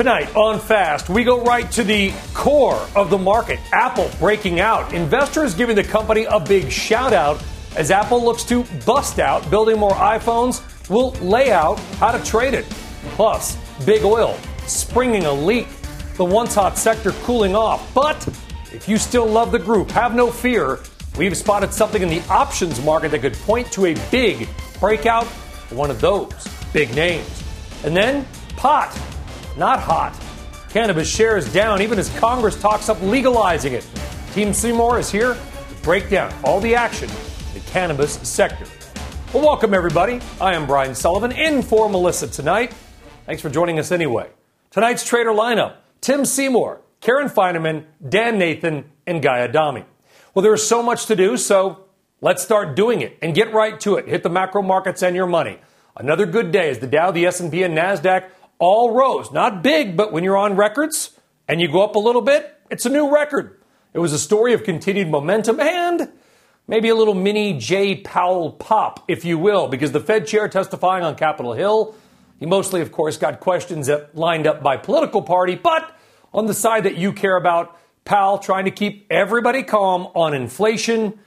Tonight on Fast, we go right to the core of the market. Apple breaking out. Investors giving the company a big shout out as Apple looks to bust out building more iPhones. We'll lay out how to trade it. Plus, big oil springing a leak. The once hot sector cooling off. But if you still love the group, have no fear. We've spotted something in the options market that could point to a big breakout one of those big names. And then pot not hot. Cannabis shares down even as Congress talks up legalizing it. Team Seymour is here to break down all the action in the cannabis sector. Well, welcome everybody. I am Brian Sullivan in for Melissa tonight. Thanks for joining us anyway. Tonight's trader lineup Tim Seymour, Karen Finerman, Dan Nathan, and Guy Adami. Well, there is so much to do, so let's start doing it and get right to it. Hit the macro markets and your money. Another good day as the Dow, the S&P, and Nasdaq all rose. Not big, but when you're on records and you go up a little bit, it's a new record. It was a story of continued momentum and maybe a little mini Jay Powell pop, if you will, because the Fed chair testifying on Capitol Hill, he mostly, of course, got questions that lined up by political party, but on the side that you care about, Powell trying to keep everybody calm on inflation.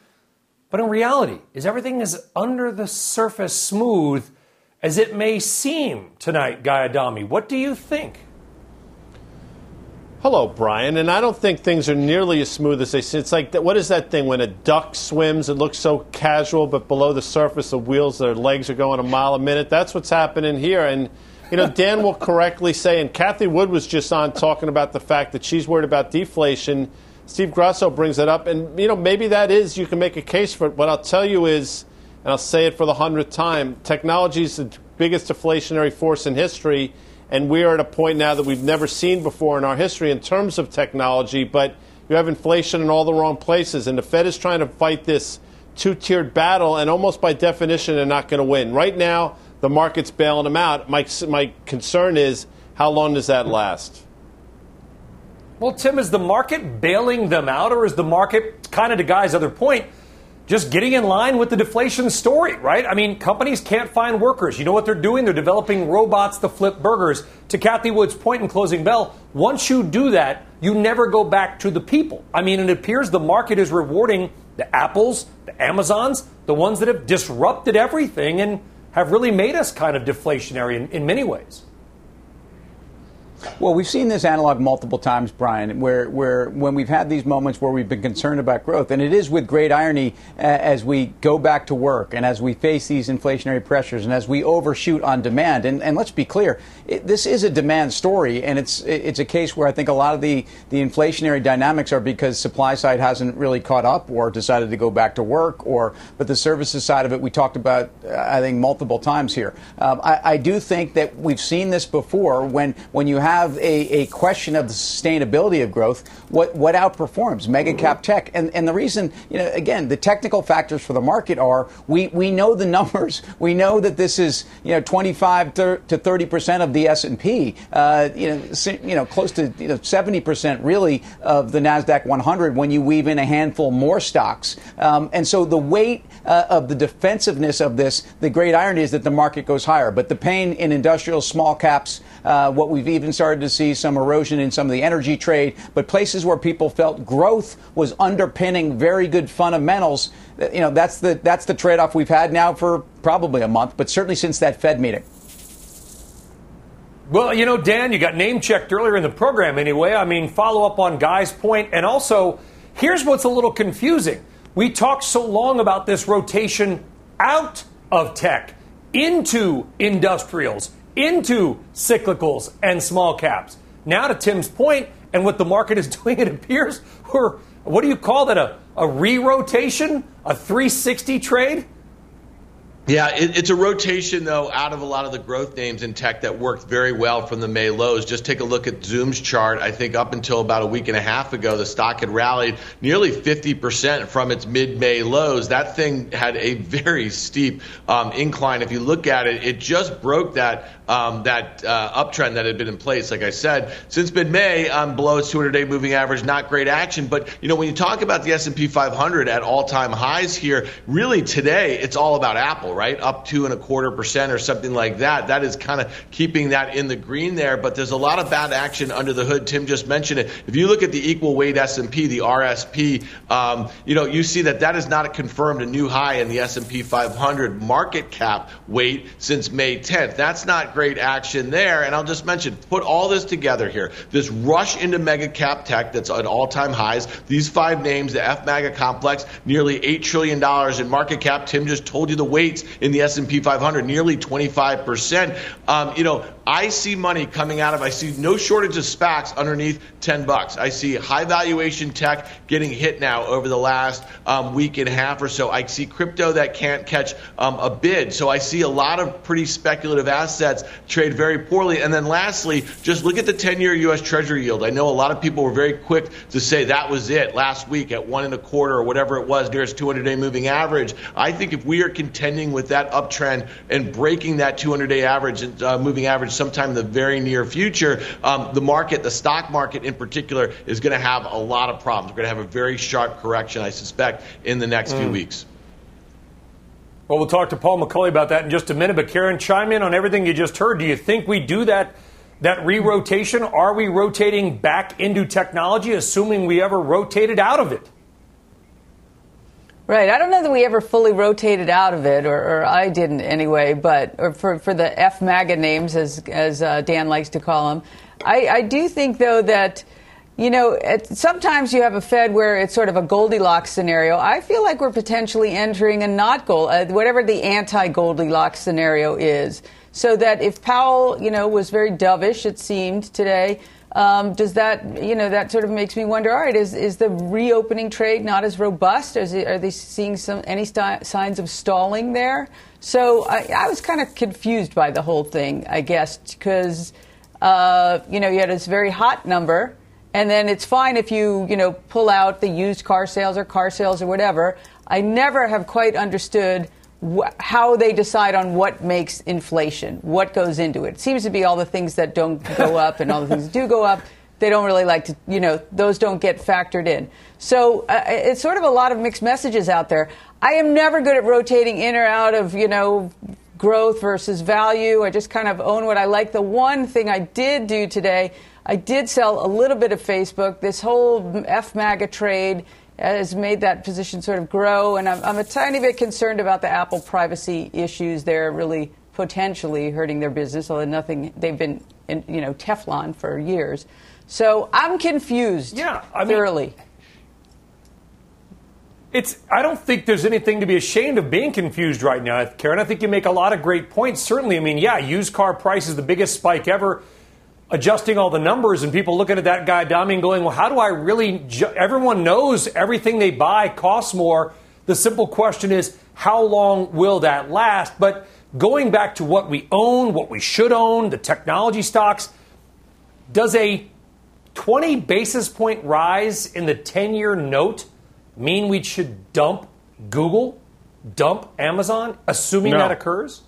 But in reality, is everything as under the surface smooth as it may seem tonight, Guy Adami. What do you think? Hello, Brian. And I don't think things are nearly as smooth as they seem. It's like, what is that thing when a duck swims? It looks so casual, but below the surface, the wheels, their legs are going a mile a minute. That's what's happening here. And, you know, Dan will correctly say, and Cathie Wood was just on talking about the fact that she's worried about deflation. Steve Grasso brings it up. And, you know, maybe that is, you can make a case for it. What I'll tell you is, and I'll say it for the hundredth time, technology is the biggest deflationary force in history, and we are at a point now that we've never seen before in our history in terms of technology, but you have inflation in all the wrong places, and the Fed is trying to fight this two-tiered battle, and almost by definition, they're not going to win. Right now, the market's bailing them out. My, my concern is, how long does that last? Well, Tim, is the market bailing them out, or is the market, kind of to Guy's other point, just getting in line with the deflation story, right? I mean, companies can't find workers. You know what they're doing? They're developing robots to flip burgers. To Cathie Wood's point in closing bell, once you do that, you never go back to the people. I mean, it appears the market is rewarding the Apples, the Amazons, the ones that have disrupted everything and have really made us kind of deflationary in, in many ways. Well, we've seen this analog multiple times, Brian, where, where when we've had these moments where we've been concerned about growth, and it is with great irony as we go back to work and as we face these inflationary pressures and as we overshoot on demand. And, and let's be clear, it, this is a demand story, and it's it's a case where I think a lot of the, the inflationary dynamics are because supply side hasn't really caught up or decided to go back to work, or but the services side of it we talked about, I think, multiple times here. Um, I, I do think that we've seen this before when when you have have a, a question of the sustainability of growth, what, what outperforms? Mega cap tech. And, and the reason, you know, again, the technical factors for the market are we, we know the numbers. We know that this is, you know, 25 to 30 percent of the S&P, uh, you know, you know, close to you know, 70 percent really of the NASDAQ 100 when you weave in a handful more stocks. Um, and so the weight uh, of the defensiveness of this, the great irony is that the market goes higher. But the pain in industrial small caps, uh, what we've even started to see some erosion in some of the energy trade, but places where people felt growth was underpinning very good fundamentals. Uh, you know, that's the that's the trade-off we've had now for probably a month, but certainly since that Fed meeting. Well, you know, Dan, you got name checked earlier in the program anyway. I mean, follow up on Guy's point, and also here's what's a little confusing. We talked so long about this rotation out of tech into industrials, into cyclicals and small caps. Now, to Tim's point, and what the market is doing, it appears we're, what do you call that, a, a re rotation, a 360 trade? Yeah, it, it's a rotation, though, out of a lot of the growth names in tech that worked very well from the May lows. Just take a look at Zoom's chart. I think up until about a week and a half ago, the stock had rallied nearly 50% from its mid May lows. That thing had a very steep um, incline. If you look at it, it just broke that um, that uh, uptrend that had been in place. Like I said, since mid-May, um, below its 200-day moving average, not great action. But you know, when you talk about the S&P 500 at all-time highs here, really today it's all about Apple, right? Up two and a quarter percent or something like that. That is kind of keeping that in the green there. But there's a lot of bad action under the hood. Tim just mentioned it. If you look at the equal weight S&P, the RSP, um, you know, you see that that is not a confirmed a new high in the S&P 500 market cap weight since May 10th. That's not great action there. And I'll just mention, put all this together here. This rush into mega cap tech that's at all time highs. These five names, the F MAGA complex, nearly $8 trillion in market cap. Tim just told you the weights in the S&P 500, nearly 25%. Um, you know, I see money coming out of, I see no shortage of SPACs underneath 10 bucks. I see high valuation tech getting hit now over the last um, week and a half or so. I see crypto that can't catch um, a bid. So I see a lot of pretty speculative assets trade very poorly. And then lastly, just look at the 10 year U.S. Treasury yield. I know a lot of people were very quick to say that was it last week at one and a quarter or whatever it was, nearest 200 day moving average. I think if we are contending with that uptrend and breaking that 200 day average, uh, moving average, sometime in the very near future, um, the market, the stock market in particular, is going to have a lot of problems. We're going to have a very sharp correction, I suspect, in the next mm. few weeks. Well, we'll talk to Paul McCulley about that in just a minute. But Karen, chime in on everything you just heard. Do you think we do that? That re-rotation? Are we rotating back into technology, assuming we ever rotated out of it? Right. I don't know that we ever fully rotated out of it, or, or I didn't anyway. But or for for the F MAGA names, as as uh, Dan likes to call them, I, I do think though that. You know, sometimes you have a Fed where it's sort of a Goldilocks scenario. I feel like we're potentially entering a not gold, uh, whatever the anti-Goldilocks scenario is. So that if Powell, you know, was very dovish, it seemed today, um, does that, you know, that sort of makes me wonder, all right, is, is the reopening trade not as robust? Is it, are they seeing some any st- signs of stalling there? So I, I was kind of confused by the whole thing, I guess, because, uh, you know, you had this very hot number, and then it's fine if you, you know, pull out the used car sales or car sales or whatever. I never have quite understood – wh- how they decide on what makes inflation, what goes into it. It seems to be all the things that don't go up and all the things that do go up. They don't really like to, you know, those don't get factored in. So uh, it's sort of a lot of mixed messages out there. I am never good at rotating in or out of, you know, growth versus value. I just kind of own what I like. The one thing I did do today, I did sell a little bit of Facebook. This whole F MAGA trade has made that position sort of grow. And I'm, I'm a tiny bit concerned about the Apple privacy issues. They're really potentially hurting their business, although nothing, they've been, in, you know, Teflon for years. So I'm confused yeah, I thoroughly. Mean, it's, I don't think there's anything to be ashamed of being confused right now, Karen. I think you make a lot of great points. Certainly, I mean, yeah, used car prices, the biggest spike ever adjusting all the numbers and people looking at that Guy Adami and going, well, how do I really? Ju-? Everyone knows everything they buy costs more. The simple question is, how long will that last? But going back to what we own, what we should own, the technology stocks, does a 20 basis point rise in the 10 year note mean we should dump Google, dump Amazon, assuming no. that occurs?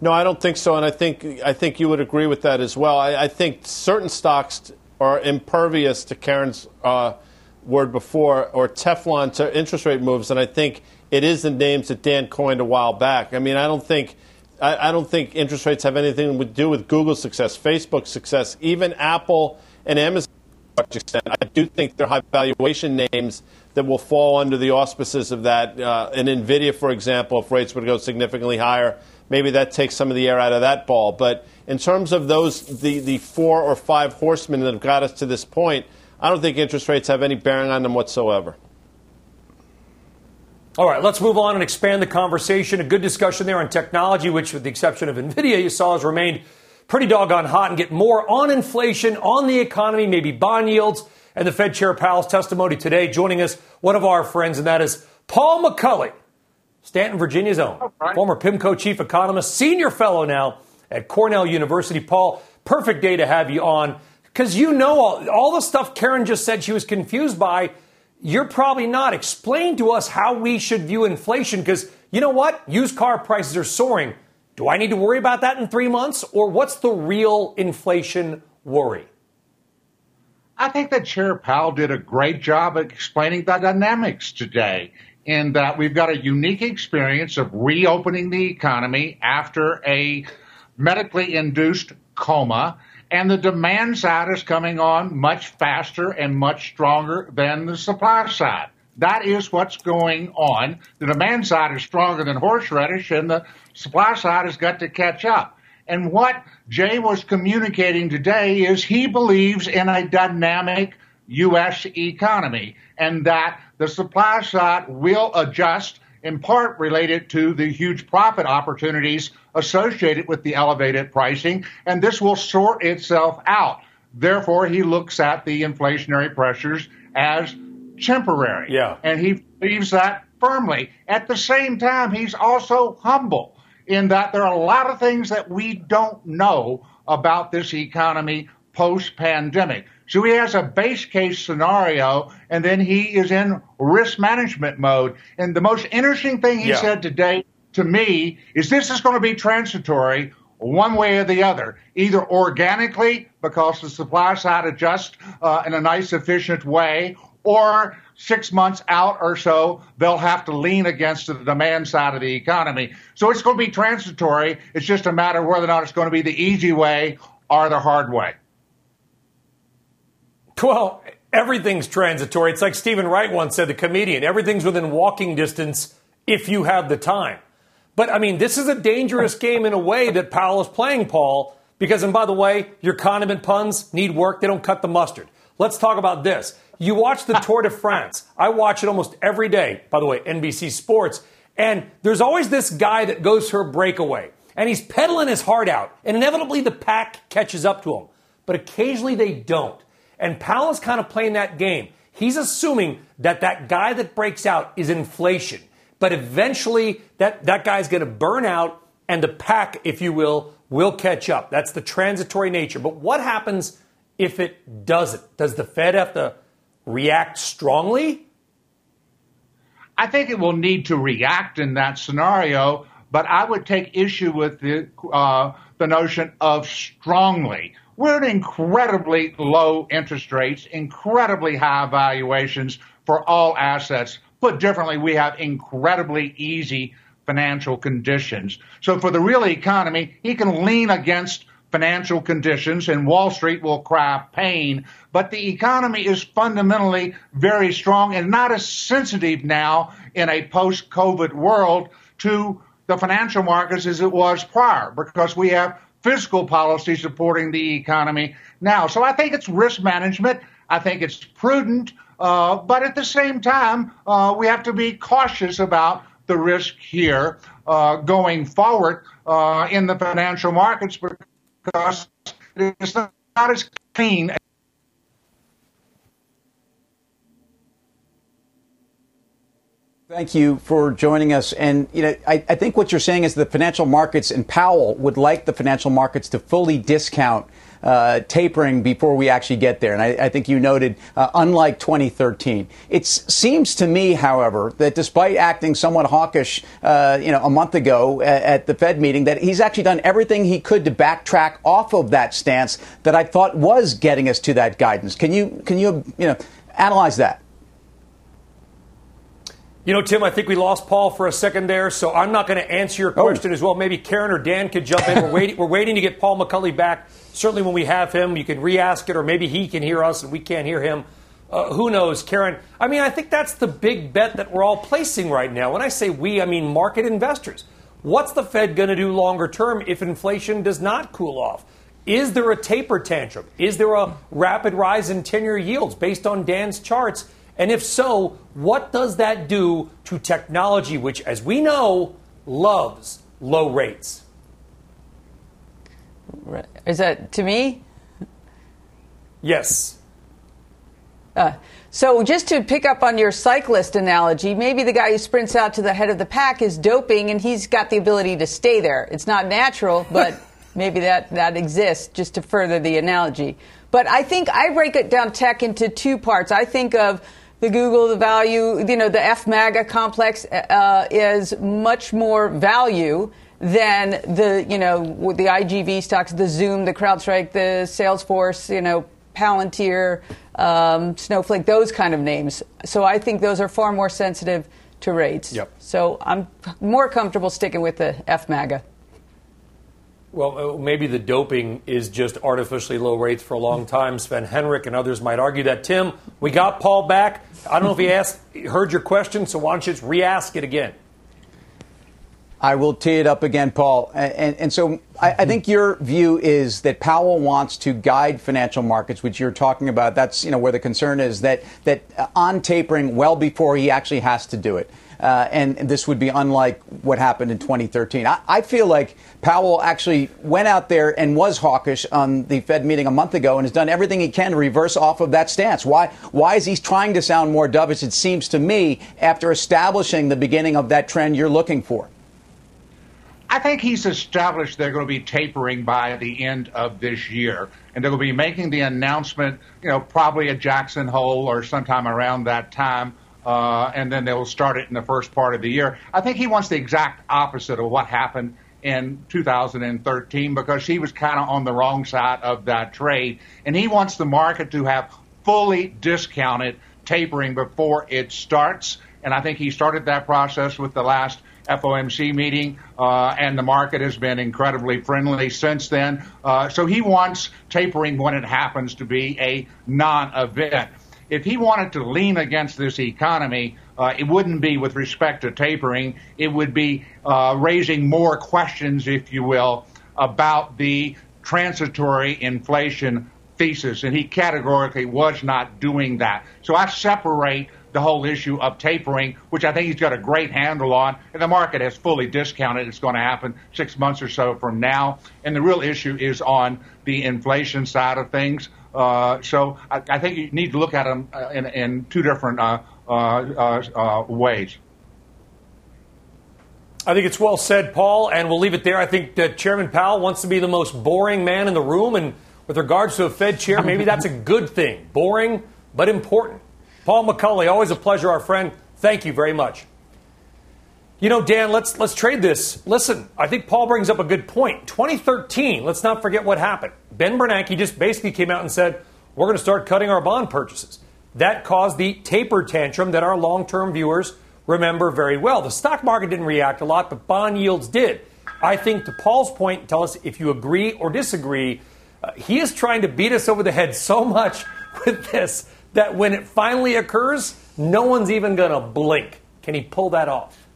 No, I don't think so, and I think I think you would agree with that as well. I, I think certain stocks are impervious to Karen's uh, word before, or Teflon to interest rate moves, and I think it is the names that Dan coined a while back. I mean, I don't think. I, I don't think interest rates have anything to do with Google's success, Facebook's success, even Apple and Amazon. I do think they're high valuation names that will fall under the auspices of that. Uh, and Nvidia, for example, if rates would go significantly higher, maybe that takes some of the air out of that ball. But in terms of those, the, the four or five horsemen that have got us to this point, I don't think interest rates have any bearing on them whatsoever. All right, let's move on and expand the conversation. A good discussion there on technology, which, with the exception of NVIDIA, you saw has remained pretty doggone hot and get more on inflation, on the economy, maybe bond yields, and the Fed Chair Powell's testimony today. Joining us, one of our friends, and that is Paul McCulley Staunton, Virginia's own, right. former PIMCO chief economist, senior fellow now at Cornell University. Paul, perfect day to have you on because you know all, all the stuff Karen just said she was confused by. You're probably not. Explain to us how we should view inflation because you know what? Used car prices are soaring. Do I need to worry about that in three months? Or what's the real inflation worry? I think that Chair Powell did a great job of explaining the dynamics today in that we've got a unique experience of reopening the economy after a medically induced coma. And the demand side is coming on much faster and much stronger than the supply side. That is what's going on. The demand side is stronger than horseradish, and the supply side has got to catch up. And what Jay was communicating today is he believes in a dynamic U.S. economy and that the supply side will adjust in part related to the huge profit opportunities associated with the elevated pricing, and this will sort itself out. Therefore, he looks at the inflationary pressures as temporary. Yeah. And he believes that firmly. At the same time, he's also humble in that there are a lot of things that we don't know about this economy post pandemic. So he has a base case scenario and then he is in risk management mode. And the most interesting thing he yeah. said today to me is this is going to be transitory one way or the other, either organically because the supply side adjusts uh, in a nice, efficient way, or six months out or so, they'll have to lean against the demand side of the economy. So it's going to be transitory. It's just a matter of whether or not it's going to be the easy way or the hard way. Well, everything's transitory. It's like Steven Wright once said, the comedian everything's within walking distance if you have the time. But I mean, this is a dangerous game in a way that Powell is playing, Paul, because, and by the way, your condiment puns need work. They don't cut the mustard. Let's talk about this. You watch the Tour de France. I watch it almost every day, by the way, NBC Sports. And there's always this guy that goes for a breakaway. And he's pedaling his heart out. And inevitably the pack catches up to him. But occasionally they don't. And Powell is kind of playing that game. He's assuming that that guy that breaks out is inflation. But eventually that, that guy's going to burn out and the pack, if you will, will catch up. That's the transitory nature. But what happens if it doesn't? Does the Fed have to react strongly? I think it will need to react in that scenario, but I would take issue with the, uh, the notion of strongly. We're at incredibly low interest rates, incredibly high valuations for all assets. Put differently, we have incredibly easy financial conditions. So for the real economy, he can lean against financial conditions and Wall Street will cry pain. But the economy is fundamentally very strong and not as sensitive now in a post COVID world to the financial markets as it was prior because we have fiscal policy supporting the economy now. So I think it's risk management. I think it's prudent. Uh, but at the same time, uh, we have to be cautious about the risk here uh, going forward uh, in the financial markets because it's not as clean. Thank you for joining us. And you know, I, I, think what you're saying is the financial markets and Powell would like the financial markets to fully discount uh, tapering before we actually get there. And I, I think you noted, uh, unlike 2013, it seems to me, however, that despite acting somewhat hawkish, uh, you know, a month ago at, at the Fed meeting, that he's actually done everything he could to backtrack off of that stance that I thought was getting us to that guidance. Can you, can you, you know, analyze that? You know, Tim, I think we lost Paul for a second there, so I'm not going to answer your oh. question oh. as well. Maybe Karen or Dan could jump in. We're waiting, we're waiting to get Paul McCulley back. Certainly, when we have him, you can re ask it, or maybe he can hear us and we can't hear him. Uh, who knows, Karen? I mean, I think that's the big bet that we're all placing right now. When I say we, I mean market investors. What's the Fed going to do longer term if inflation does not cool off? Is there a taper tantrum? Is there a rapid rise in 10 year yields based on Dan's charts? And if so, what does that do to technology, which, as we know, loves low rates? Is that to me? Yes. Uh, so, just to pick up on your cyclist analogy, maybe the guy who sprints out to the head of the pack is doping and he's got the ability to stay there. It's not natural, but maybe that, that exists just to further the analogy. But I think I break it down tech into two parts. I think of the Google, the value, you know, the FMAGA complex uh, is much more value than the, you know, the IGV stocks, the Zoom, the CrowdStrike, the Salesforce, you know, Palantir, um, Snowflake, those kind of names. So I think those are far more sensitive to rates. Yep. So I'm more comfortable sticking with the FMAGA. Well, uh, maybe the doping is just artificially low rates for a long time. Sven Henrich and others might argue that. Tim, we got Paul back. I don't know if he asked, heard your question, so why don't you just re-ask it again? I will tee it up again, Paul. And, and so I, I, think your view is that Powell wants to guide financial markets, which you're talking about. That's you know where the concern is that that on tapering well before he actually has to do it. Uh, and this would be unlike what happened in 2013. I, I, feel like Powell actually went out there and was hawkish on the Fed meeting a month ago and has done everything he can to reverse off of that stance. Why, why is he trying to sound more dovish, it seems to me, after establishing the beginning of that trend you're looking for? I think he's established they're going to be tapering by the end of this year, and they're going to be making the announcement, you know, probably at Jackson Hole or sometime around that time, uh, and then they'll start it in the first part of the year. I think he wants the exact opposite of what happened in 2013 because he was kind of on the wrong side of that trade, and he wants the market to have fully discounted tapering before it starts. And I think he started that process with the last FOMC meeting, uh, and the market has been incredibly friendly since then. Uh, so he wants tapering when it happens to be a non event. If he wanted to lean against this economy, uh, it wouldn't be with respect to tapering. It would be uh, raising more questions, if you will, about the transitory inflation thesis. And he categorically was not doing that. So I separate the whole issue of tapering, which I think he's got a great handle on, and the market has fully discounted it's going to happen six months or so from now. And the real issue is on the inflation side of things. Uh, so I, I, think you need to look at them uh, in, in two different uh, ways. I think it's well said, Paul, and we'll leave it there. I think that Chairman Powell wants to be the most boring man in the room, and with regards to a Fed chair, maybe that's a good thing. Boring, but important. Paul McCulley, always a pleasure, our friend. Thank you very much. You know, Dan, let's let's trade this. Listen, I think Paul brings up a good point. 2013, let's not forget what happened. Ben Bernanke just basically came out and said, "We're going to start cutting our bond purchases." That caused the taper tantrum that our long-term viewers remember very well. The stock market didn't react a lot, but bond yields did. I think to Paul's point, tell us if you agree or disagree. Uh, he is trying to beat us over the head so much with this that when it finally occurs, no one's even going to blink. Can he pull that off?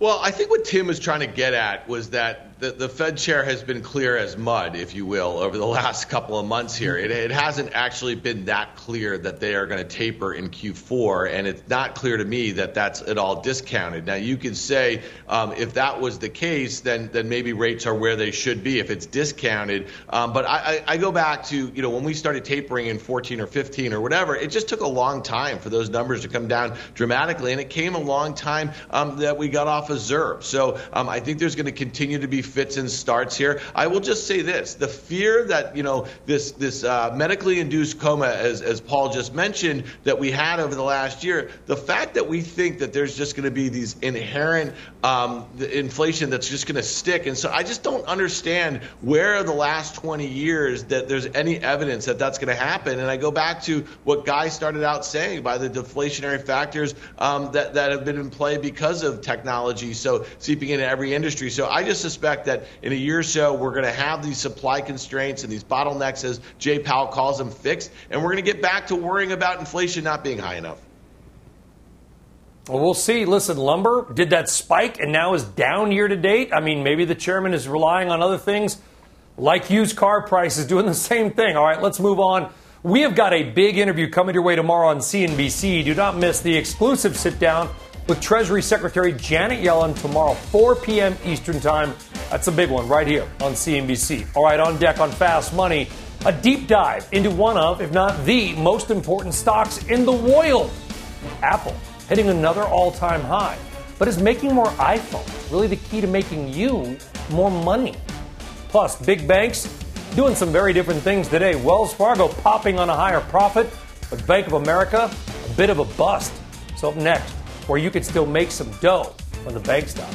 Well, I think what Tim was trying to get at was that the, the Fed chair has been clear as mud, if you will, over the last couple of months here. It, it hasn't actually been that clear that they are going to taper in Q4, and it's not clear to me that that's at all discounted. Now, you could say um, if that was the case, then then maybe rates are where they should be if it's discounted. Um, but I, I, I go back to you know when we started tapering in 14 or 15 or whatever, it just took a long time for those numbers to come down dramatically, and it came a long time um, that we got off of ZIRP. So um, I think there's going to continue to be fits and starts here. I will just say this: the fear that you know this this uh, medically induced coma, as as Paul just mentioned, that we had over the last year. The fact that we think that there's just going to be these inherent um, the inflation that's just going to stick, and so I just don't understand where the last 20 years that there's any evidence that that's going to happen. And I go back to what Guy started out saying by the deflationary factors um, that that have been in play because of technology, so seeping into every industry. So I just suspect that in a year or so, we're going to have these supply constraints and these bottlenecks, as Jay Powell calls them, fixed, and we're going to get back to worrying about inflation not being high enough. Well, we'll see. Listen, lumber did that spike and now is down year to date. I mean, maybe the chairman is relying on other things like used car prices doing the same thing. All right, let's move on. We have got a big interview coming your way tomorrow on CNBC. Do not miss the exclusive sit down with Treasury Secretary Janet Yellen tomorrow, 4 p.m. Eastern Time. That's a big one right here on CNBC. All right, on deck on Fast Money. A deep dive into one of, if not the most important stocks in the world. Apple hitting another all time high. But is making more iPhones really the key to making you more money? Plus, big banks doing some very different things today. Wells Fargo popping on a higher profit, but Bank of America, a bit of a bust. So, up next, where you could still make some dough from the bank stock.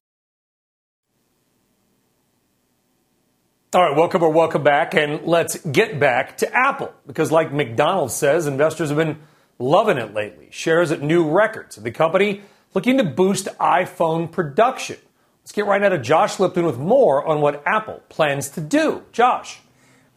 All right, welcome or welcome back, and let's get back to Apple because, like McDonald's says, investors have been loving it lately. Shares at new records. The company looking to boost iPhone production. Let's get right now to Josh Lipton with more on what Apple plans to do. Josh.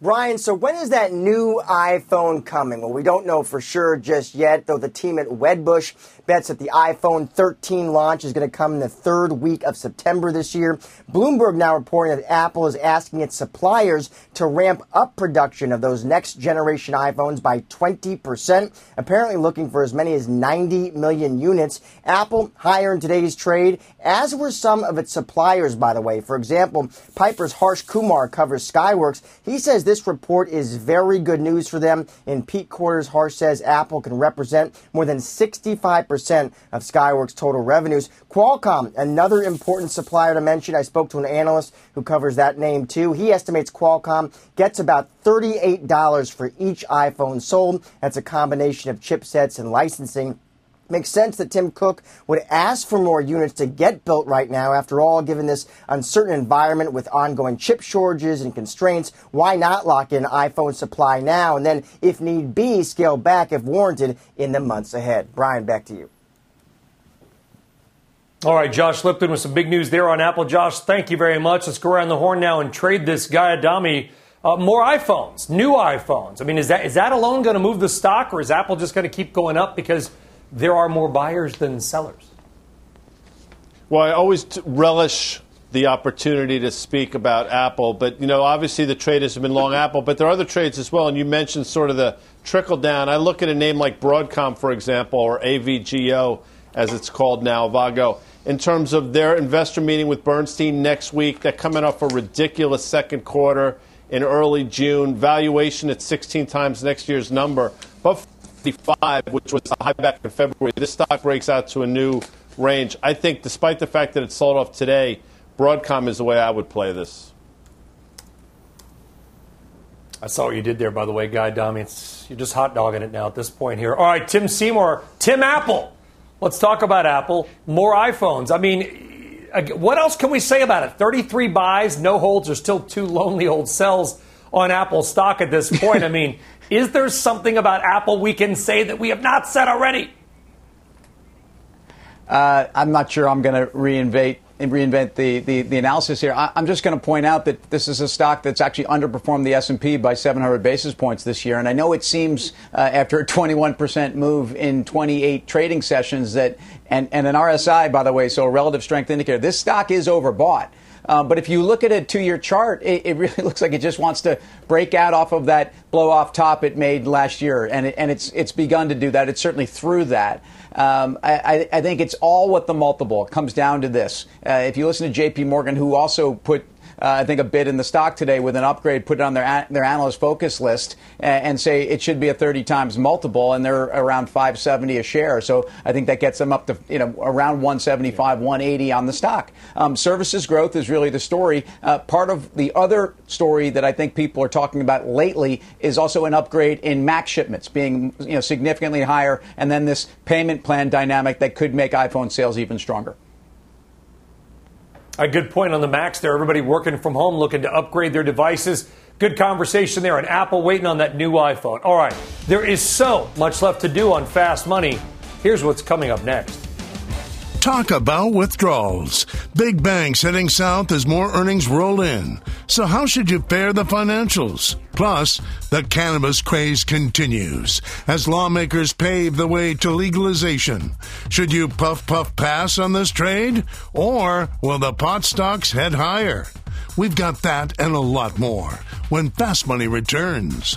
Brian, so when is that new iPhone coming? Well, we don't know for sure just yet, though the team at Wedbush bets that the iPhone 13 launch is going to come in the third week of September this year. Bloomberg now reporting that Apple is asking its suppliers to ramp up production of those next generation iPhones by 20%, apparently looking for as many as 90 million units. Apple higher in today's trade, as were some of its suppliers, by the way. For example, Piper's Harsh Kumar covers Skyworks. He says this report is very good news for them. In peak quarters, Harsh says Apple can represent more than 65% of Skyworks' total revenues. Qualcomm, another important supplier to mention. I spoke to an analyst who covers that name too. He estimates Qualcomm gets about $38 for each iPhone sold. That's a combination of chipsets and licensing. Makes sense that Tim Cook would ask for more units to get built right now. After all, given this uncertain environment with ongoing chip shortages and constraints, why not lock in iPhone supply now and then, if need be, scale back if warranted in the months ahead? Brian, back to you. All right, Josh Lipton with some big news there on Apple. Josh, thank you very much. Let's go around the horn now and trade this Guy Adami. Uh, more iPhones, new iPhones. I mean, is that is that alone going to move the stock, or is Apple just going to keep going up because there are more buyers than sellers? Well, I always t- relish the opportunity to speak about Apple, but you know, obviously the traders have been long Apple, but there are other trades as well. And you mentioned sort of the trickle down. I look at a name like Broadcom, for example, or AVGO, as it's called now, Vago in terms of their investor meeting with Bernstein next week. They're coming off a ridiculous second quarter in early June. Valuation at 16 times next year's number. But 55, which was the high back in February, this stock breaks out to a new range. I think, despite the fact that it sold off today, Broadcom is the way I would play this. I saw what you did there, by the way, Guy Adami. It's, you're just hot dogging it now at this point here. All right, Tim Seymour, Tim Apple. Let's talk about Apple. More iPhones. I mean, what else can we say about it? 33 buys, no holds, or still two lonely old sells on Apple stock at this point. I mean, is there something about Apple we can say that we have not said already? Uh, I'm not sure I'm going to reinvent reinvent the, the, the, analysis here. I, am just going to point out that this is a stock that's actually underperformed the S&P by 700 basis points this year. And I know it seems uh, after a 21% move in 28 trading sessions that, and, and an RSI, by the way, so a relative strength indicator, this stock is overbought. Uh, but if you look at a two year chart, it, it, really looks like it just wants to break out off of that blow off top it made last year. And, it, and it's, it's begun to do that. It's certainly through that. Um, I, I, think it's all what the multiple comes down to this. Uh, if you listen to J.P. Morgan, who also put I think, a bid in the stock today with an upgrade, put it on their, their analyst focus list, and, and say it should be a 30 times multiple, and they're around 570 a share. So I think that gets them up to you know around 175, 180 on the stock. Um, services growth is really the story. Uh, part of the other story that I think people are talking about lately is also an upgrade in Mac shipments being you know significantly higher, and then this payment plan dynamic that could make iPhone sales even stronger. A good point on the Macs there. Everybody working from home looking to upgrade their devices. Good conversation there. And Apple waiting on that new iPhone. All right. There is so much left to do on Fast Money. Here's what's coming up next. Talk about withdrawals. Big banks heading south as more earnings roll in. So, how should you fare the financials? Plus, the cannabis craze continues as lawmakers pave the way to legalization. Should you puff puff pass on this trade? Or will the pot stocks head higher? We've got that and a lot more when Fast Money returns.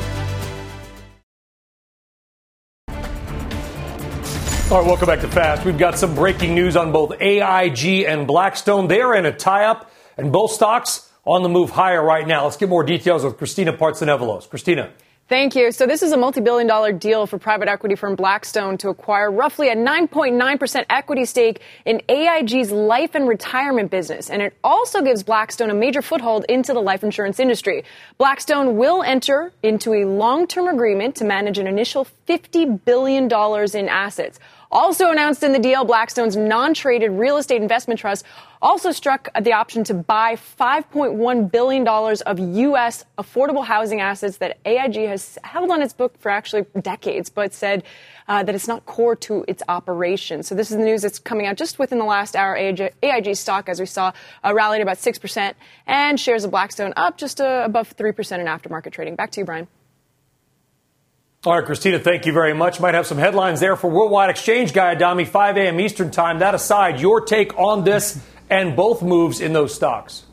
All right, welcome back to Fast. We've got some breaking news on both AIG and Blackstone. They are in a tie up, and both stocks on the move higher right now. Let's get more details with Christina Partsinevelos. Christina. Thank you. So this is a multi-billion dollar deal for private equity firm Blackstone to acquire roughly a 9.9% equity stake in AIG's life and retirement business. And it also gives Blackstone a major foothold into the life insurance industry. Blackstone will enter into a long-term agreement to manage an initial $50 billion in assets. Also announced in the deal, Blackstone's non-traded real estate investment trust also struck the option to buy $5.1 billion of U.S. affordable housing assets that AIG has held on its book for actually decades, but said uh, that it's not core to its operation. So this is the news that's coming out just within the last hour. AIG, AIG stock, as we saw, uh, rallied about 6%, and shares of Blackstone up just uh, above 3% in aftermarket trading. Back to you, Brian. All right, Christina, thank you very much. Might have some headlines there for Worldwide Exchange Guy Adami, 5 a.m. Eastern Time. That aside, your take on this and both moves in those stocks.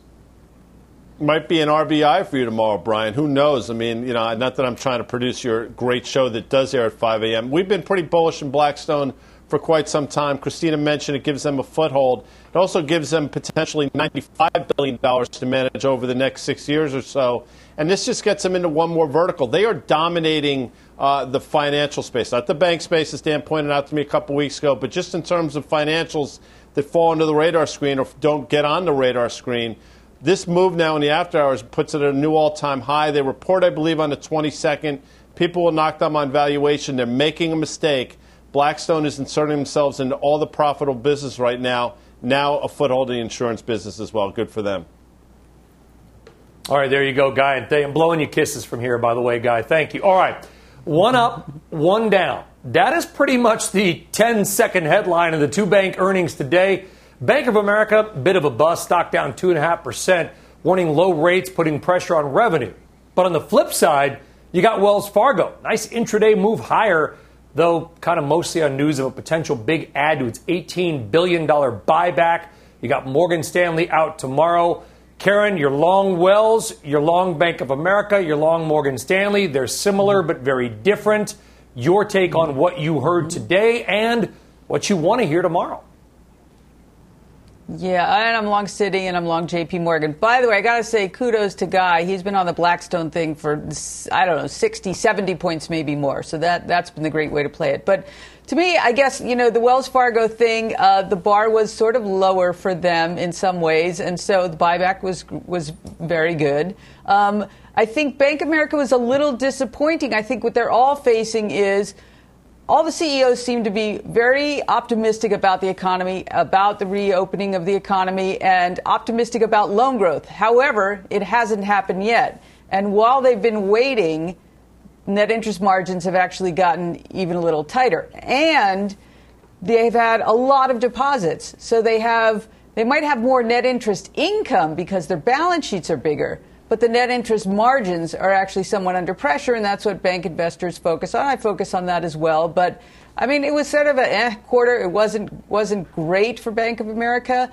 Might be an RBI for you tomorrow, Brian. Who knows? I mean, you know, not that I'm trying to produce your great show that does air at 5 a.m. We've been pretty bullish in Blackstone for quite some time. Christina mentioned it gives them a foothold. It also gives them potentially $95 billion to manage over the next six years or so. And this just gets them into one more vertical. They are dominating uh, the financial space, not the bank space, as Dan pointed out to me a couple weeks ago, but just in terms of financials that fall under the radar screen or don't get on the radar screen. This move now in the after hours puts it at a new all time high. They report, I believe, on the 22nd. People will knock them on valuation. They're making a mistake. Blackstone is inserting themselves into all the profitable business right now. Now a foothold in the insurance business as well. Good for them. All right, there you go, Guy. And I'm blowing you kisses from here, by the way, Guy. Thank you. All right, one up, one down. That is pretty much the 10 second headline of the two bank earnings today. Bank of America, bit of a bust, stock down 2.5%, warning low rates putting pressure on revenue. But on the flip side, you got Wells Fargo. Nice intraday move higher, though kind of mostly on news of a potential big add to its $18 billion buyback. You got Morgan Stanley out tomorrow. Karen, you're long Wells, you're long Bank of America, you're long Morgan Stanley. They're similar mm-hmm. but very different your take on what you heard mm-hmm. today and what you want to hear tomorrow. Yeah, and I'm long Citi and I'm long JP Morgan. By the way, I got to say kudos to Guy. He's been on the Blackstone thing for, I don't know, 60, 70 points, maybe more. So that, that's been the great way to play it. But to me, I guess, you know, the Wells Fargo thing, uh, the bar was sort of lower for them in some ways. And so the buyback was, was very good. Um, I think Bank of America was a little disappointing. I think what they're all facing is all the CEOs seem to be very optimistic about the economy, about the reopening of the economy, and optimistic about loan growth. However, it hasn't happened yet. And while they've been waiting, net interest margins have actually gotten even a little tighter. And they've had a lot of deposits. So they have they might have more net interest income because their balance sheets are bigger, but the net interest margins are actually somewhat under pressure, and that's what bank investors focus on. I focus on that as well, but I mean, it was sort of a eh, quarter. It wasn't wasn't great for Bank of America.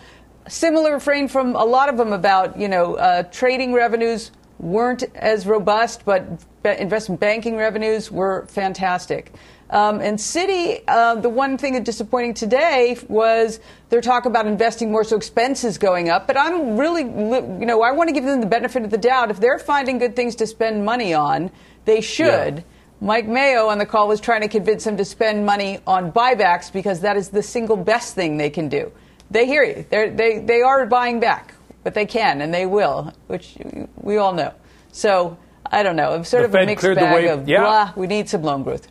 Similar refrain from a lot of them about you know uh, trading revenues weren't as robust, but investment banking revenues were fantastic. Um, and Citi, uh, the one thing that's disappointing today was their talk about investing more, so expenses going up. But I'm really, you know, I want to give them the benefit of the doubt. If they're finding good things to spend money on, they should. Yeah. Mike Mayo on the call was trying to convince them to spend money on buybacks because that is the single best thing they can do. They hear you. They're, they they are buying back, but they can and they will, which we all know. So I don't know. It's sort the of Fed a mixed bag way, of yeah. blah. We need some loan growth.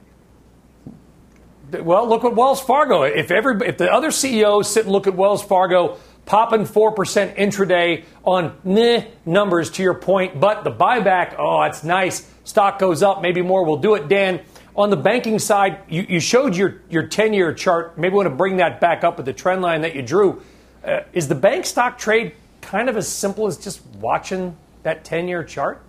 Well, look at Wells Fargo. If every if the other CEOs sit and look at Wells Fargo popping four percent intraday on nah numbers, to your point, but the buyback, oh, that's nice. Stock goes up, maybe more. We'll do it, Dan. On the banking side, you, you showed your your ten year chart. Maybe want to bring that back up with the trend line that you drew. Uh, is the bank stock trade kind of as simple as just watching that ten year chart?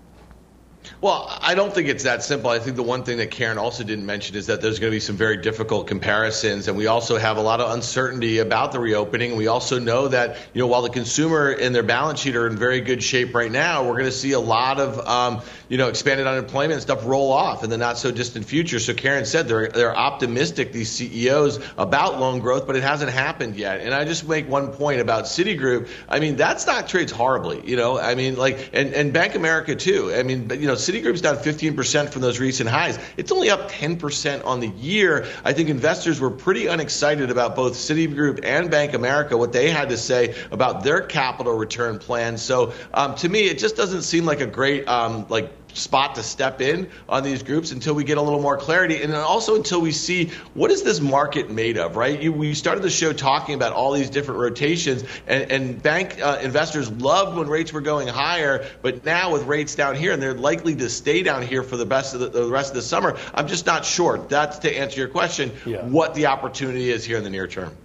Well, I don't think it's that simple. I think the one thing that Karen also didn't mention is that there's going to be some very difficult comparisons, and we also have a lot of uncertainty about the reopening. We also know that you know while the consumer and their balance sheet are in very good shape right now, we're going to see a lot of um, you know expanded unemployment and stuff roll off in the not so distant future. So Karen said they're they're optimistic these CEOs about loan growth, but it hasn't happened yet. And I just make one point about Citigroup. I mean that stock trades horribly. You know, I mean like and and Bank America too. I mean, you know, Citigroup's down 15% from those recent highs. It's only up 10% on the year. I think investors were pretty unexcited about both Citigroup and Bank America, what they had to say about their capital return plans. So um, to me, it just doesn't seem like a great um, like spot to step in on these groups until we get a little more clarity. And also until we see what is this market made of right? You, we started the show talking about all these different rotations and, and bank uh, investors loved when rates were going higher but now with rates down here and they're likely to stay down here for the best of the, the rest of the summer. I'm just not sure. That's to answer your question yeah. what the opportunity is here in the near term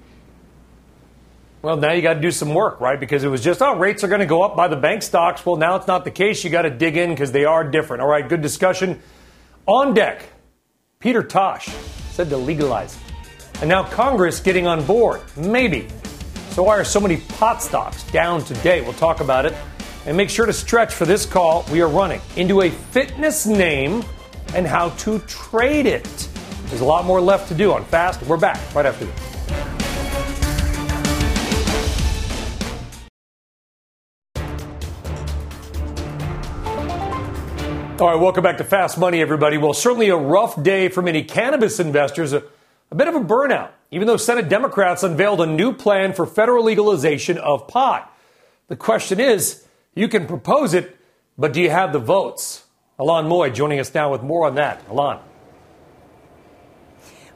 well, now you got to do some work, right? Because it was just, oh, rates are going to go up by the bank stocks. Well, now it's not the case. You got to dig in because they are different. All right, good discussion. On deck, Peter Tosh said to legalize. And now Congress getting on board. Maybe. So why are so many pot stocks down today? We'll talk about it. And make sure to stretch for this call. We are running into a fitness name and how to trade it. There's a lot more left to do on Fast. We're back right after this. All right, welcome back to Fast Money, everybody. Well, certainly a rough day for many cannabis investors, a, a, bit of a burnout, even though Senate Democrats unveiled a new plan for federal legalization of pot. The question is you can propose it, but do you have the votes? Ylan Mui joining us now with more on that. Ylan.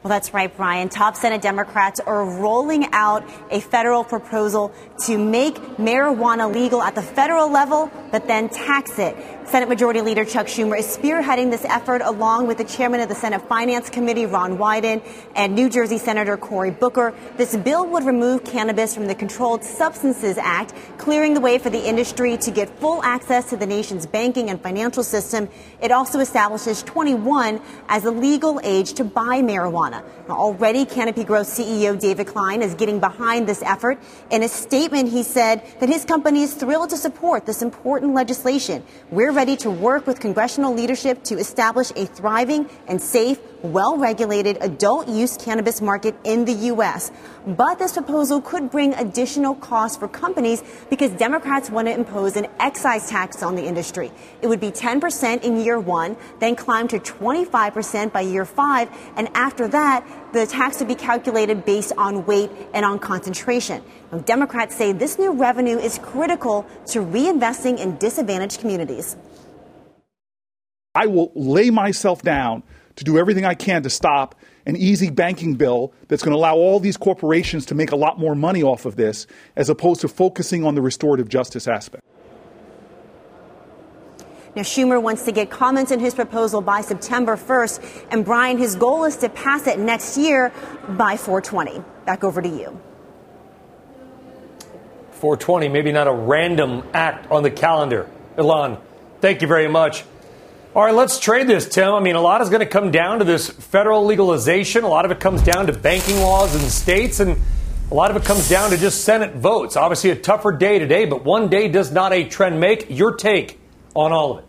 Well, that's right, Brian. Top Senate Democrats are rolling out a federal proposal to make marijuana legal at the federal level, but then tax it. Senate Majority Leader Chuck Schumer is spearheading this effort along with the chairman of the Senate Finance Committee, Ron Wyden, and New Jersey Senator Cory Booker. This bill would remove cannabis from the Controlled Substances Act, clearing the way for the industry to get full access to the nation's banking and financial system. It also establishes 21 as a legal age to buy marijuana. Now, already, Canopy Growth CEO David Klein is getting behind this effort. In a statement, he said that his company is thrilled to support this important legislation. We're ready to work with congressional leadership to establish a thriving and safe, well regulated adult use cannabis market in the U.S. But this proposal could bring additional costs for companies because Democrats want to impose an excise tax on the industry. It would be 10% in year one, then climb to 25% by year five, and after that, the tax would be calculated based on weight and on concentration. Now, Democrats say this new revenue is critical to reinvesting in disadvantaged communities. I will lay myself down to do everything I can to stop an easy banking bill that's going to allow all these corporations to make a lot more money off of this, as opposed to focusing on the restorative justice aspect. Now, Schumer wants to get comments on his proposal by September 1st, and Brian, his goal is to pass it next year by 420. Back over to you. 420, maybe not a random act on the calendar. Ylan, thank you very much. All right, let's trade this, Tim. I mean, a lot is going to come down to this federal legalization. A lot of it comes down to banking laws in states, and a lot of it comes down to just Senate votes. Obviously, a tougher day today, but one day does not a trend make. Your take on all of it.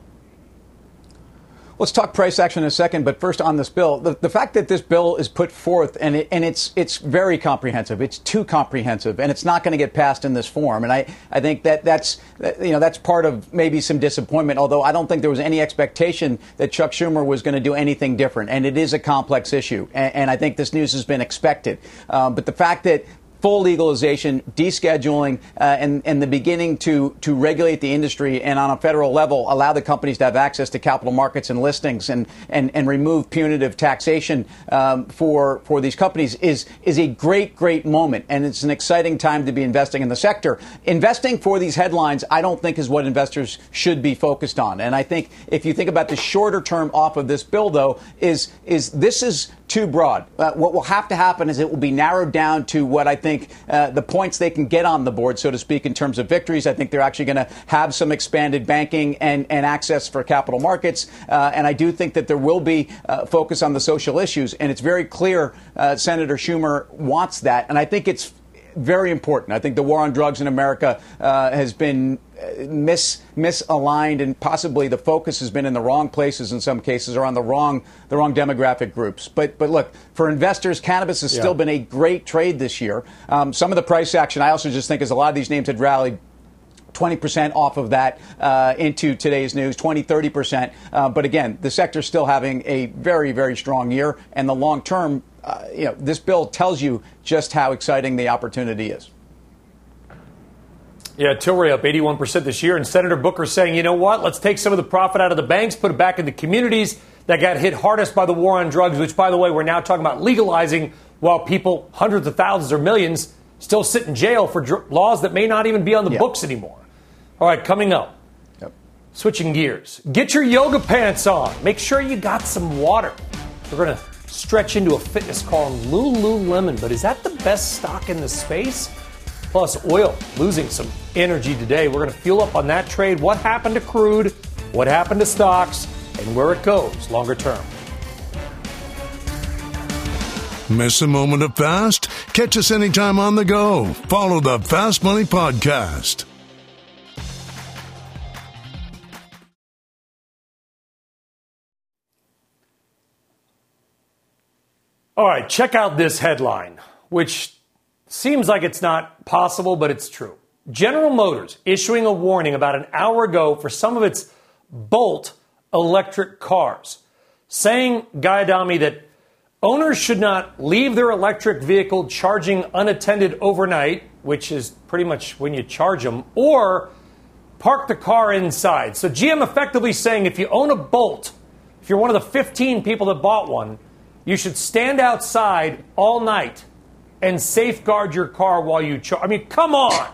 Let's talk price action in a second, but first on this bill, the, the fact that this bill is put forth and it, and it's it's very comprehensive, it's too comprehensive, and it's not going to get passed in this form. And I, I think that that's you know that's part of maybe some disappointment. Although I don't think there was any expectation that Chuck Schumer was going to do anything different, and it is a complex issue, and, and I think this news has been expected. Um, but the fact that full legalization, descheduling, uh, and, and the beginning to, to regulate the industry and on a federal level allow the companies to have access to capital markets and listings and, and, and remove punitive taxation um, for, for these companies is, is a great, great moment. And it's an exciting time to be investing in the sector. Investing for these headlines, I don't think is what investors should be focused on. And I think if you think about the shorter term off of this bill, though, is, is this is too broad. Uh, what will have to happen is it will be narrowed down to what I think uh, the points they can get on the board, so to speak, in terms of victories. I think they're actually going to have some expanded banking and, and access for capital markets. Uh, and I do think that there will be uh, focus on the social issues. And it's very clear uh, Senator Schumer wants that. And I think it's very important. I think the war on drugs in America uh, has been uh, mis misaligned, and possibly the focus has been in the wrong places in some cases, or on the wrong the wrong demographic groups. But but look, for investors, cannabis has yeah. still been a great trade this year. Um, some of the price action, I also just think, is a lot of these names had rallied 20% off of that uh, into today's news, 20, 30%. Uh, but again, the sector's still having a very, very strong year, and the long term, uh, you know, this bill tells you just how exciting the opportunity is. Yeah, Tilray up 81% this year, and Senator Booker saying, you know what, let's take some of the profit out of the banks, put it back in the communities that got hit hardest by the war on drugs, which, by the way, we're now talking about legalizing while people, hundreds of thousands or millions, still sit in jail for dr- laws that may not even be on the books anymore. All right, coming up. Yep. Switching gears. Get your yoga pants on. Make sure you got some water. We're going to stretch into a fitness call on Lululemon, but is that the best stock in the space? Plus, oil losing some energy today. We're going to fuel up on that trade. What happened to crude? What happened to stocks? And where it goes longer term. Miss a moment of fast? Catch us anytime on the go. Follow the Fast Money Podcast. All right, check out this headline, which seems like it's not possible, but it's true. General Motors issuing a warning about an hour ago for some of its Bolt electric cars, saying, Guy Adami, that owners should not leave their electric vehicle charging unattended overnight, which is pretty much when you charge them, or park the car inside. So GM effectively saying if you own a Bolt, if you're one of the 15 people that bought one, you should stand outside all night and safeguard your car while you charge. I mean, come on.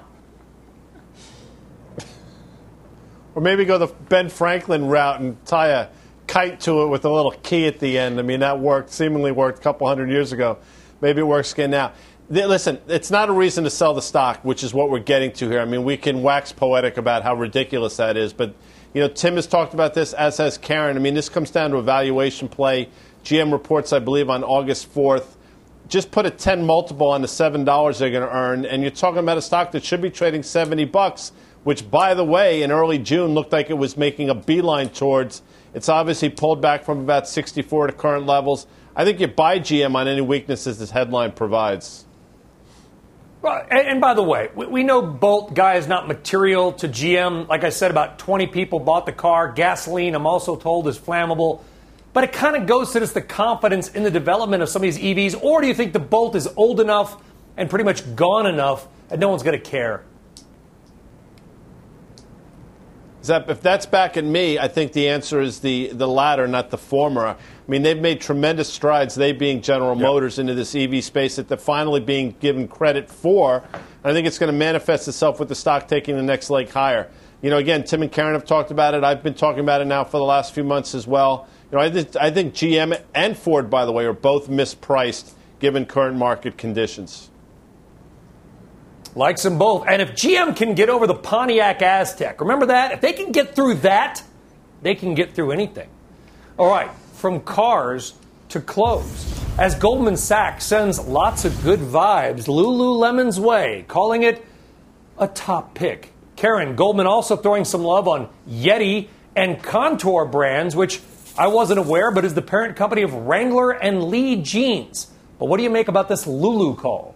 Or maybe go the Ben Franklin route and tie a kite to it with a little key at the end. I mean, that worked, seemingly worked a couple hundred years ago. Maybe it works again now. Listen, it's not a reason to sell the stock, which is what we're getting to here. I mean, we can wax poetic about how ridiculous that is, but you know, Tim has talked about this, as has Karen. I mean, this comes down to a valuation play. GM reports, I believe, on August 4th. Just put a 10 multiple on the $7 they're going to earn, and you're talking about a stock that should be trading 70 bucks, which, by the way, in early June looked like it was making a beeline towards. It's obviously pulled back from about 64 to current levels. I think you buy GM on any weaknesses this headline provides. Well, and, by the way, we, know Bolt guy is not material to GM. Like I said, about 20 people bought the car. Gasoline, I'm also told, is flammable. But it kind of goes to just the confidence in the development of some of these EVs. Or do you think the Bolt is old enough and pretty much gone enough that no one's going to care? That, if that's back at me, I think the answer is the, the latter, not the former. I mean, they've made tremendous strides, they being General yep. Motors, into this EV space that they're finally being given credit for. I think it's going to manifest itself with the stock taking the next leg higher. You know, again, Tim and Karen have talked about it. I've been talking about it now for the last few months as well. You know, I, th- I think GM and Ford, by the way, are both mispriced given current market conditions. Likes them both. And if GM can get over the Pontiac Aztek, remember that? If they can get through that, they can get through anything. All right, from cars to clothes. As Goldman Sachs sends lots of good vibes Lululemon's way, calling it a top pick. Karen, Goldman also throwing some love on Yeti and Kontoor brands, which I wasn't aware, but is the parent company of Wrangler and Lee Jeans. But what do you make about this Lulu call?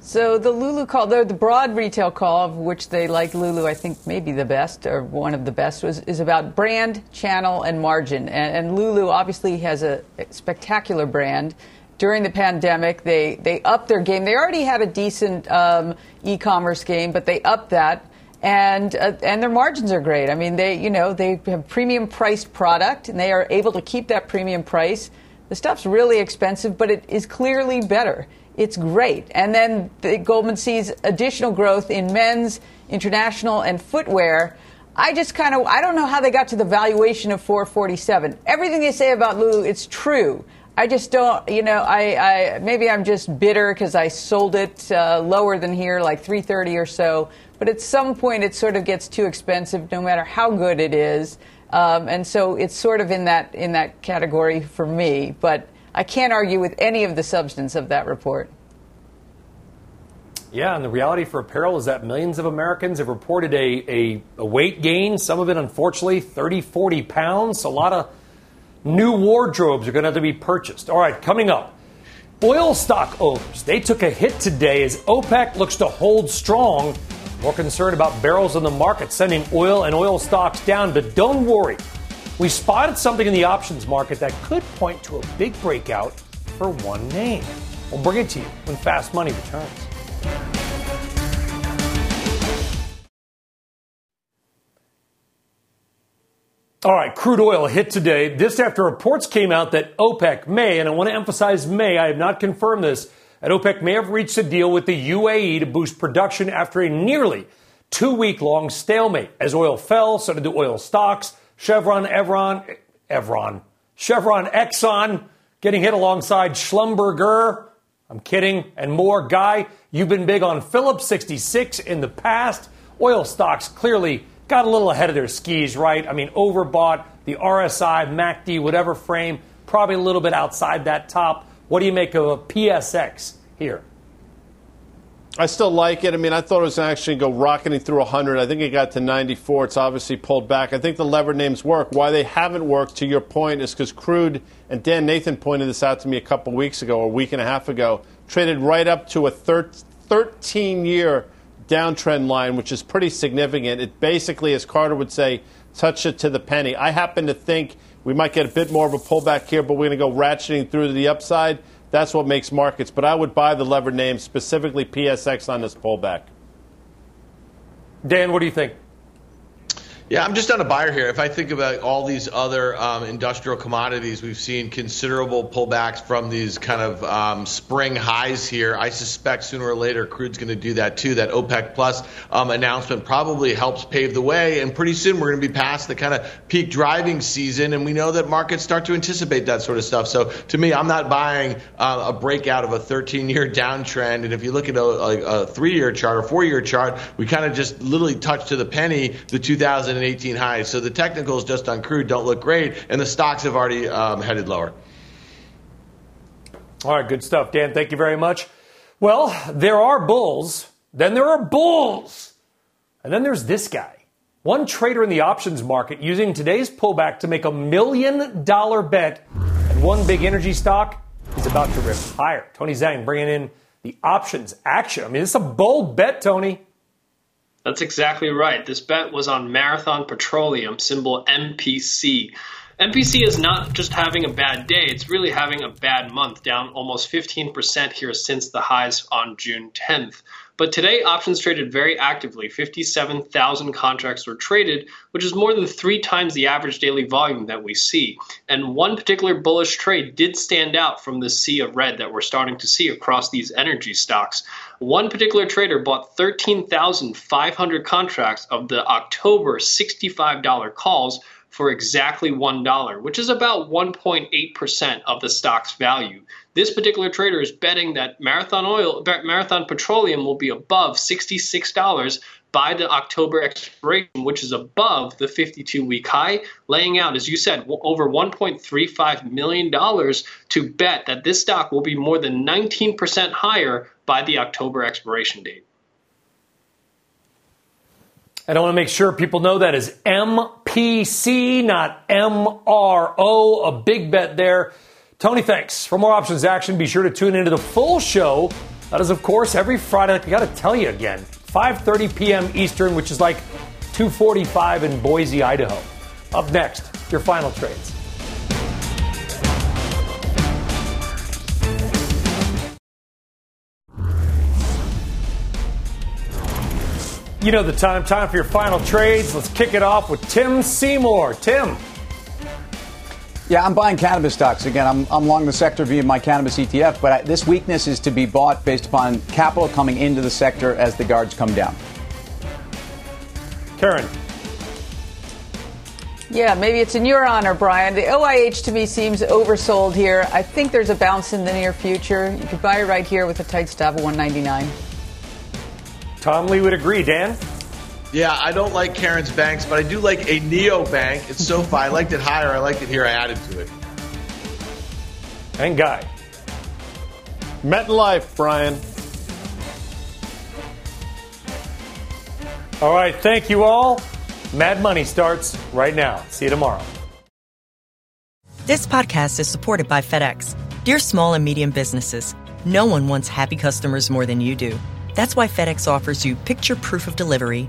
So the Lulu call, the, broad retail call, of which they like Lulu, I think maybe the best or one of the best, was, is about brand, channel, and margin. And, and Lulu obviously has a spectacular brand. During the pandemic, they, they upped their game. They already had a decent um, e-commerce game, but they upped that and uh, and their margins are great. I mean, they you know they have premium priced product, and they are able to keep that premium price. The stuff's really expensive, but it is clearly better. It's great. And then the Goldman sees additional growth in men's, international, and footwear. I just kind of I don't know how they got to the valuation of 447. Everything they say about Lulu, it's true. I just don't, you know, I, I maybe I'm just bitter because I sold it uh, lower than here, like 330 or so. But at some point, it sort of gets too expensive, no matter how good it is. Um, and so it's sort of in that in that category for me. But I can't argue with any of the substance of that report. Yeah, and the reality for apparel is that millions of Americans have reported a, a, a, weight gain, some of it unfortunately 30, 40 pounds. A lot of new wardrobes are going to have to be purchased. All right, coming up. Oil stock owners, they took a hit today as OPEC looks to hold strong more concerned about barrels in the market sending oil and oil stocks down, but don't worry. We spotted something in the options market that could point to a big breakout for one name. We'll bring it to you when Fast Money returns. All right, crude oil hit today. This after reports came out that OPEC may, and I want to emphasize may, I have not confirmed this, and OPEC may have reached a deal with the UAE to boost production after a nearly two week long stalemate. As oil fell, so did the oil stocks. Chevron, Evron, Evron, Chevron, Exxon getting hit alongside Schlumberger. I'm kidding, and more. Guy, you've been big on Phillips 66 in the past. Oil stocks clearly got a little ahead of their skis, right? I mean, overbought the RSI, MACD, whatever frame, probably a little bit outside that top. What do you make of a PSX here? I still like it. I mean, I thought it was actually go rocketing through 100. I think it got to 94. It's obviously pulled back. I think the lever names work. Why they haven't worked, to your point, is because crude, and Dan Nathan pointed this out to me a couple weeks ago, or a week and a half ago, traded right up to a 13 year downtrend line, which is pretty significant. It basically, as Carter would say, touched it to the penny. I happen to think we might get a bit more of a pullback here, but we're going to go ratcheting through to the upside. That's what makes markets. But I would buy the levered name, specifically PSX, on this pullback. Dan, what do you think? Yeah, I'm just on a buyer here. If I think about all these other um, industrial commodities, we've seen considerable pullbacks from these kind of um, spring highs here. I suspect sooner or later crude's going to do that too. That OPEC Plus um, announcement probably helps pave the way, and pretty soon we're going to be past the kind of peak driving season, and we know that markets start to anticipate that sort of stuff. So to me, I'm not buying uh, a breakout of a 13-year downtrend. And if you look at a, a, a three-year chart or four-year chart, we kind of just literally touched to the penny the 2000 2018 highs. So the technicals just on crude don't look great, and the stocks have already um, headed lower. All right, good stuff, Dan. Thank you very much. Well, there are bulls, then there are bulls, and then there's this guy. One trader in the options market using today's pullback to make a million dollar bet, and one big energy stock is about to rip higher. Tony Zhang bringing in the options action. I mean, it's a bold bet, Tony. That's exactly right. This bet was on Marathon Petroleum, symbol MPC. MPC is not just having a bad day, it's really having a bad month, down almost 15% here since the highs on June 10th. But today, options traded very actively. 57,000 contracts were traded, which is more than three times the average daily volume that we see. And one particular bullish trade did stand out from the sea of red that we're starting to see across these energy stocks. One particular trader bought 13,500 contracts of the October $65 calls for exactly $1, which is about 1.8% of the stock's value. This particular trader is betting that Marathon Oil, Marathon Petroleum will be above $66 by the October expiration, which is above the 52 week high, laying out, as you said, over $1.35 million to bet that this stock will be more than 19% higher by the October expiration date. And I want to make sure people know that is MPC, not MRO. A big bet there. Tony, thanks. For more options action, be sure to tune into the full show. That is, of course, every Friday. I got to tell you again, 5:30 p.m. Eastern, which is like 2:45 in Boise, Idaho. Up next, your final trades. You know the time. Time for your final trades. Let's kick it off with Tim Seymour. Tim. Yeah, I'm buying cannabis stocks again. I'm, I'm long the sector via my cannabis ETF, but I, this weakness is to be bought based upon capital coming into the sector as the guards come down. Karen. Yeah, maybe it's in your honor, Brian. The OIH to me seems oversold here. I think there's a bounce in the near future. You could buy it right here with a tight stop of 199. Tom Lee would agree. Dan? Yeah, I don't like Karen's banks, but I do like a neo bank. It's SoFi. I liked it higher. I liked it here. I added to it. And Guy. MetLife, Brian. All right, thank you all. Mad Money starts right now. See you tomorrow. This podcast is supported by FedEx. Dear small and medium businesses, no one wants happy customers more than you do. That's why FedEx offers you picture proof of delivery,